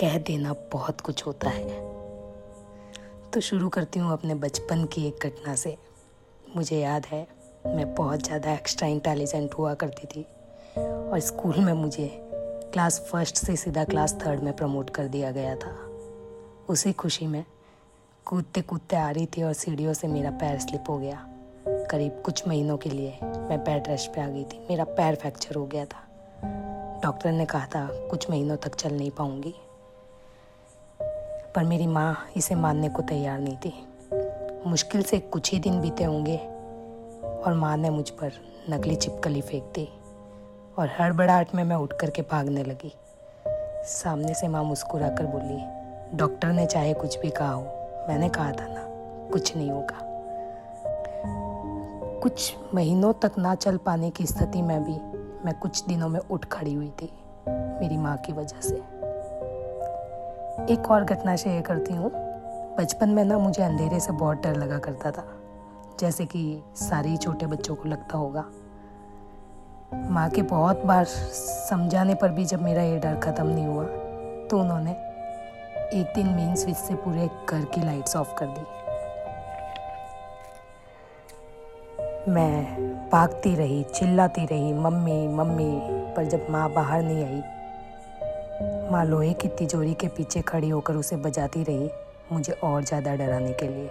कह देना बहुत कुछ होता है। तो शुरू करती हूँ अपने बचपन की एक घटना से। मुझे याद है, मैं बहुत ज़्यादा एक्स्ट्रा इंटेलिजेंट हुआ करती थी। और स्कूल में मुझे क्लास फ़र्स्ट से सीधा क्लास थर्ड में प्रमोट कर दिया गया था। उसी खुशी में कूदते कूदते आ रही थी और सीढ़ियों से मेरा पैर स्लिप हो गया। करीब कुछ महीनों के लिए मैं बेड रेस्ट पे आ गई थी। मेरा पैर फ्रैक्चर हो गया था। डॉक्टर ने कहा था, कुछ महीनों तक चल नहीं पाऊँगी। पर मेरी माँ इसे मानने को तैयार नहीं थी। मुश्किल से कुछ ही दिन बीते होंगे और माँ ने मुझ पर नकली चिपकली फेंक दी और हड़बड़ाहट में मैं उठ करके भागने लगी। सामने से माँ मुस्कुरा कर बोली, डॉक्टर ने चाहे कुछ भी कहा हो, मैंने कहा था ना, कुछ नहीं होगा। कुछ महीनों तक ना चल पाने की स्थिति में भी मैं कुछ दिनों में उठ खड़ी हुई थी, मेरी माँ की वजह से। एक और घटना शेयर करती हूँ। बचपन में ना मुझे अंधेरे से बहुत डर लगा करता था, जैसे कि सारे छोटे बच्चों को लगता होगा। माँ के बहुत बार समझाने पर भी जब मेरा ये डर ख़त्म नहीं हुआ तो उन्होंने एक दिन मेन स्विच से पूरे घर की लाइट्स ऑफ़ कर दी। मैं भागती रही, चिल्लाती रही, मम्मी मम्मी, पर जब माँ बाहर नहीं आई, माँ लोहे की तिजोरी के पीछे खड़ी होकर उसे बजाती रही, मुझे और ज़्यादा डराने के लिए।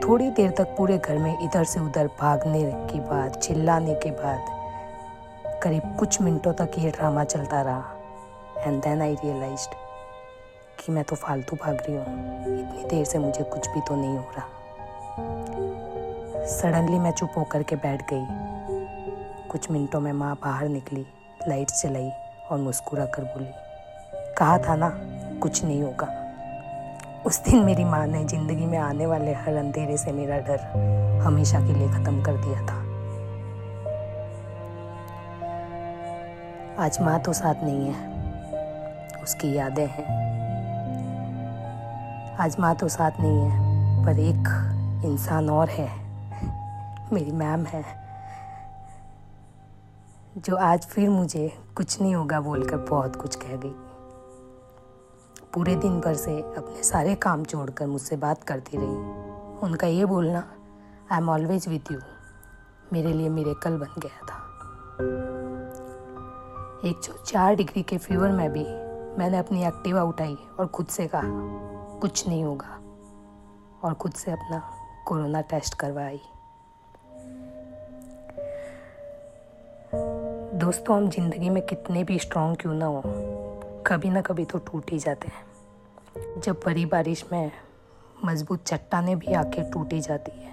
थोड़ी देर तक पूरे घर में इधर से उधर भागने के बाद, चिल्लाने के बाद, करीब कुछ मिनटों तक ये ड्रामा चलता रहा एंड देन आई रियलाइज़ कि मैं तो फालतू भाग रही हूँ, इतनी देर से मुझे कुछ भी तो नहीं हो रहा। सडनली मैं चुप होकर के बैठ गई। कुछ मिनटों में माँ बाहर निकली, लाइट चलाई और मुस्कुरा कर बोली, कहा था ना, कुछ नहीं होगा। उस दिन मेरी माँ ने ज़िंदगी में आने वाले हर अंधेरे से मेरा डर हमेशा के लिए ख़त्म कर दिया था। आज माँ तो साथ नहीं है। उसकी यादें हैं। आज माँ तो साथ नहीं है, पर एक इंसान और है। मेरी मैम है, जो आज फिर मुझे कुछ नहीं होगा बोलकर बहुत कुछ कह गई। पूरे दिन भर से अपने सारे काम छोड़कर मुझसे बात करती रही। उनका ये बोलना I am always with you मेरे लिए मेरे कल बन गया था। एक सौ चार डिग्री के फीवर में भी मैंने अपनी एक्टिवा उठाई और खुद से कहा, कुछ नहीं होगा। और खुद से अपना कोरोना टेस्ट करवाई। दोस्तों, हम ज़िंदगी में कितने भी स्ट्रांग क्यों ना हो, कभी ना कभी तो टूट ही जाते हैं। जब बड़ी बारिश में मज़बूत चट्टाने भी आके टूटी जाती है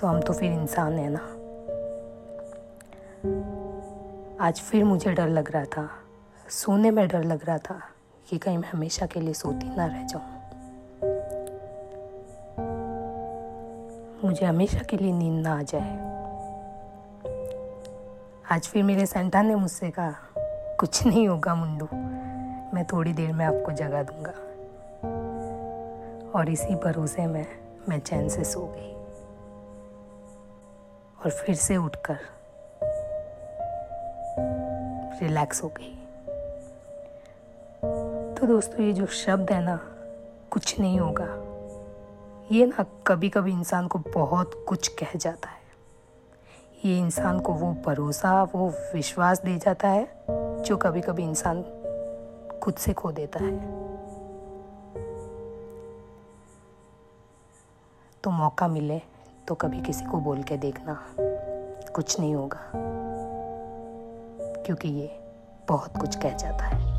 तो हम तो फिर इंसान है ना। आज फिर मुझे डर लग रहा था, सोने में डर लग रहा था कि कहीं मैं हमेशा के लिए सोती ना रह जाऊँ। मुझे हमेशा के लिए नींद ना आ जाए। आज फिर मेरे सेंटा ने मुझसे कहा, कुछ नहीं होगा मुंडू, मैं थोड़ी देर में आपको जगा दूँगा। और इसी भरोसे में मैं चैन से सो गई। और फिर से उठकर रिलैक्स हो गई। तो दोस्तों, ये जो शब्द है ना, कुछ नहीं होगा। ये ना कभी कभी इंसान को बहुत कुछ कह जाता है। ये इंसान को वो भरोसा, वो विश्वास दे जाता है, जो कभी कभी इंसान खुद से खो देता है। तो मौका मिले तो कभी किसी को बोल के देखना कुछ नहीं होगा, क्योंकि ये बहुत कुछ कह जाता है।